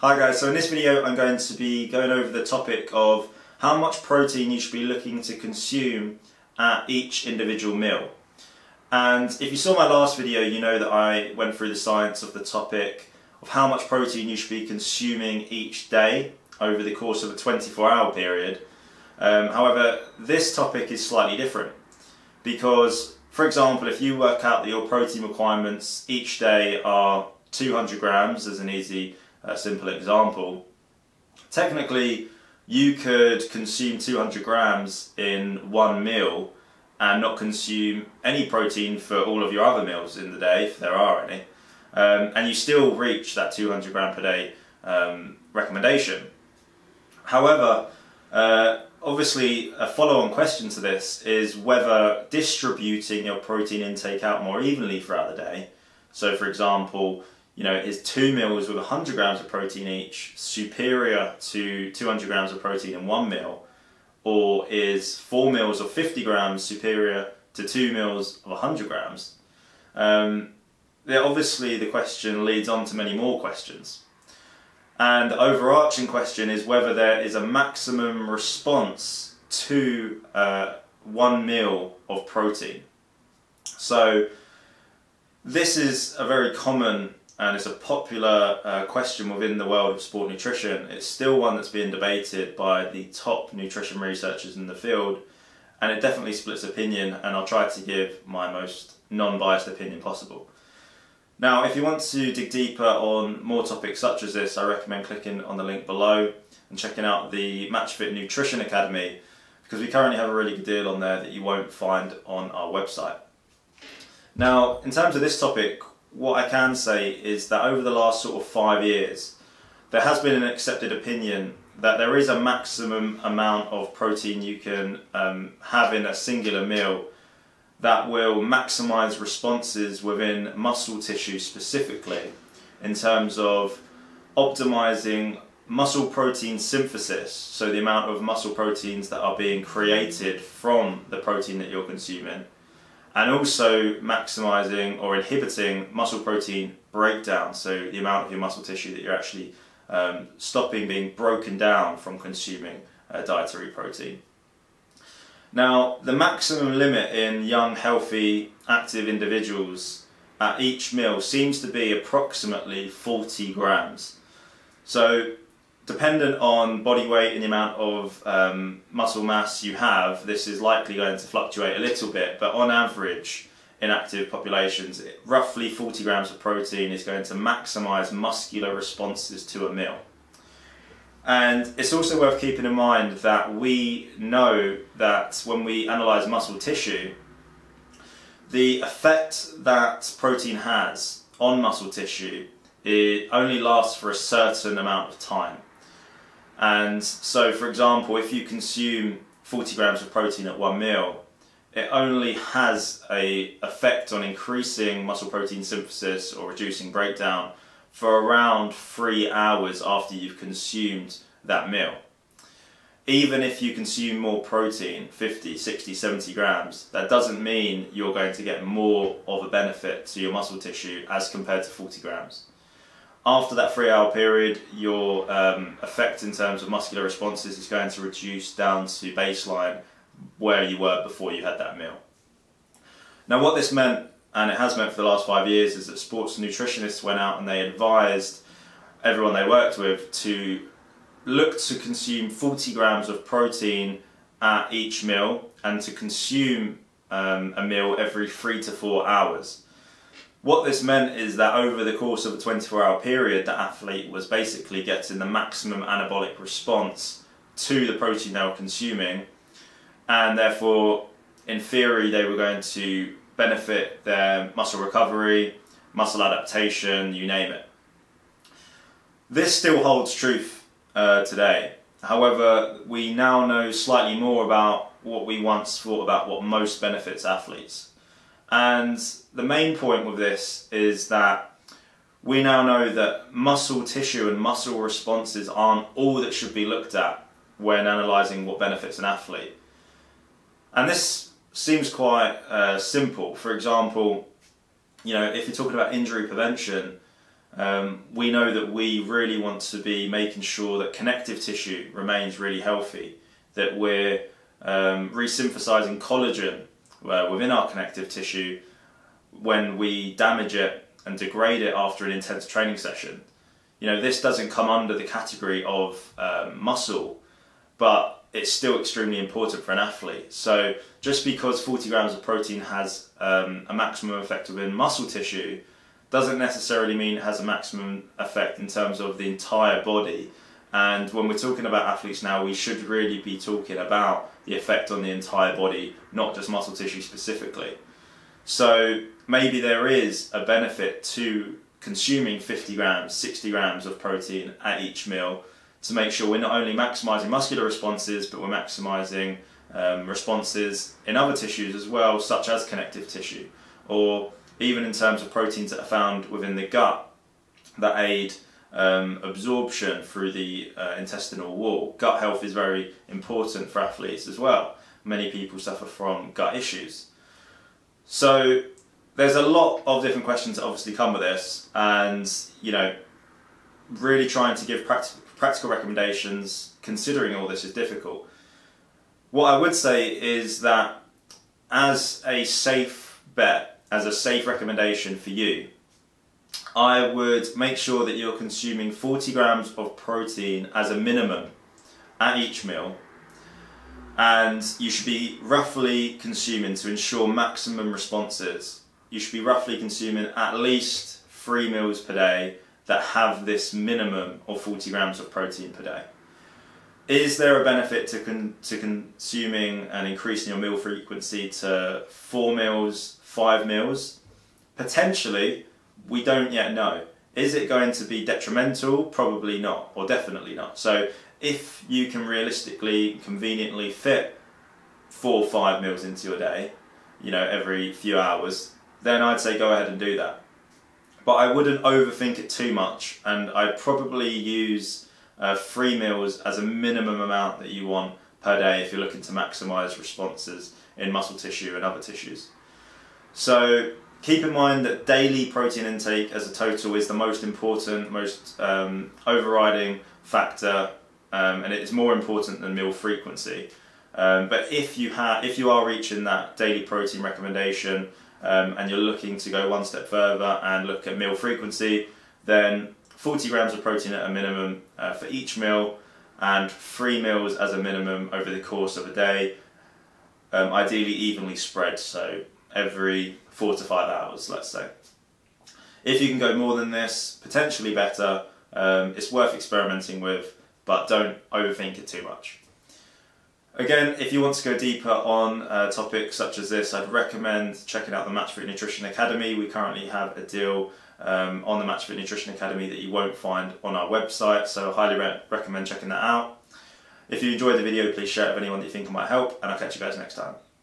Hi guys, so in this video I'm going to be going over the topic of how much protein you should be looking to consume at each individual meal. And if you saw my last video you know that I went through the science of the topic of how much protein you should be consuming each day over the course of a 24 hour period. Um, however, this topic is slightly different because, for example, if you work out that your protein requirements each day are 200 grams as an easy a simple example, technically you could consume 200 grams in one meal and not consume any protein for all of your other meals in the day, if there are any, um, and you still reach that 200 gram per day um, recommendation. However, uh, obviously, a follow on question to this is whether distributing your protein intake out more evenly throughout the day. So, for example, you know, is two meals with 100 grams of protein each superior to 200 grams of protein in one meal? Or is four meals of 50 grams superior to two meals of 100 grams? Um, obviously, the question leads on to many more questions. And the overarching question is whether there is a maximum response to uh, one meal of protein. So, this is a very common and it's a popular uh, question within the world of sport nutrition. It's still one that's being debated by the top nutrition researchers in the field, and it definitely splits opinion. And I'll try to give my most non-biased opinion possible. Now, if you want to dig deeper on more topics such as this, I recommend clicking on the link below and checking out the MatchFit Nutrition Academy because we currently have a really good deal on there that you won't find on our website. Now, in terms of this topic, what I can say is that over the last sort of five years, there has been an accepted opinion that there is a maximum amount of protein you can um, have in a singular meal that will maximize responses within muscle tissue specifically in terms of optimizing muscle protein synthesis, so the amount of muscle proteins that are being created from the protein that you're consuming and also maximizing or inhibiting muscle protein breakdown, so the amount of your muscle tissue that you're actually um, stopping being broken down from consuming uh, dietary protein. Now, the maximum limit in young, healthy, active individuals at each meal seems to be approximately 40 grams. So, dependent on body weight and the amount of um, muscle mass you have, this is likely going to fluctuate a little bit, but on average, in active populations, roughly 40 grams of protein is going to maximize muscular responses to a meal. And it's also worth keeping in mind that we know that when we analyze muscle tissue, the effect that protein has on muscle tissue it only lasts for a certain amount of time. And so, for example, if you consume 40 grams of protein at one meal, it only has a effect on increasing muscle protein synthesis or reducing breakdown for around three hours after you've consumed that meal. Even if you consume more protein, 50, 60, 70 grams, that doesn't mean you're going to get more of a benefit to your muscle tissue as compared to 40 grams after that three hour period, your um, effect in terms of muscular responses is going to reduce down to baseline where you were before you had that meal. Now, what this meant, and it has meant for the last five years, is that sports nutritionists went out and they advised everyone they worked with to look to consume 40 grams of protein at each meal and to consume um, a meal every three to four hours. What this meant is that over the course of a 24 hour period, the athlete was basically getting the maximum anabolic response to the protein they were consuming, and therefore, in theory, they were going to benefit their muscle recovery, muscle adaptation, you name it. This still holds truth uh, today. However, we now know slightly more about what we once thought about what most benefits athletes. And the main point with this is that we now know that muscle tissue and muscle responses aren't all that should be looked at when analysing what benefits an athlete. And this seems quite uh, simple. For example, you know, if you're talking about injury prevention, um, we know that we really want to be making sure that connective tissue remains really healthy, that we're um, resynthesizing collagen uh, within our connective tissue when we damage it and degrade it after an intense training session. You know, this doesn't come under the category of um, muscle, but it's still extremely important for an athlete. So just because 40 grams of protein has um, a maximum effect within muscle tissue doesn't necessarily mean it has a maximum effect in terms of the entire body. And when we're talking about athletes now, we should really be talking about the effect on the entire body, not just muscle tissue specifically. So maybe there is a benefit to consuming 50 grams, 60 grams of protein at each meal to make sure we're not only maximizing muscular responses, but we're maximizing um, responses in other tissues as well, such as connective tissue, or even in terms of proteins that are found within the gut that aid um, absorption through the uh, intestinal wall. Gut health is very important for athletes as well. Many people suffer from gut issues. So there's a lot of different questions that obviously come with this, and you know, really trying to give practical practical recommendations considering all this is difficult. What I would say is that as a safe bet, as a safe recommendation for you, I would make sure that you're consuming 40 grams of protein as a minimum at each meal and you should be roughly consuming to ensure maximum responses. You should be roughly consuming at least three meals per day that have this minimum of 40 grams of protein per day. Is there a benefit to, con- to consuming and increasing your meal frequency to four meals, five meals? Potentially, we don't yet know. Is it going to be detrimental? Probably not, or definitely not. So, if you can realistically, conveniently fit four or five meals into your day, you know, every few hours, then I'd say go ahead and do that but I wouldn't overthink it too much, and I'd probably use uh, three meals as a minimum amount that you want per day if you're looking to maximize responses in muscle tissue and other tissues. So keep in mind that daily protein intake as a total is the most important, most um, overriding factor, um, and it is more important than meal frequency. Um, but if you have, if you are reaching that daily protein recommendation, um, and you're looking to go one step further and look at meal frequency, then 40 grams of protein at a minimum uh, for each meal and three meals as a minimum over the course of a day, um, ideally evenly spread, so every four to five hours, let's say. If you can go more than this, potentially better, um, it's worth experimenting with, but don't overthink it too much. Again, if you want to go deeper on uh, topics such as this, I'd recommend checking out the Match Fit Nutrition Academy. We currently have a deal um, on the Match Fit Nutrition Academy that you won't find on our website, so I highly re- recommend checking that out. If you enjoyed the video, please share it with anyone that you think might help, and I'll catch you guys next time.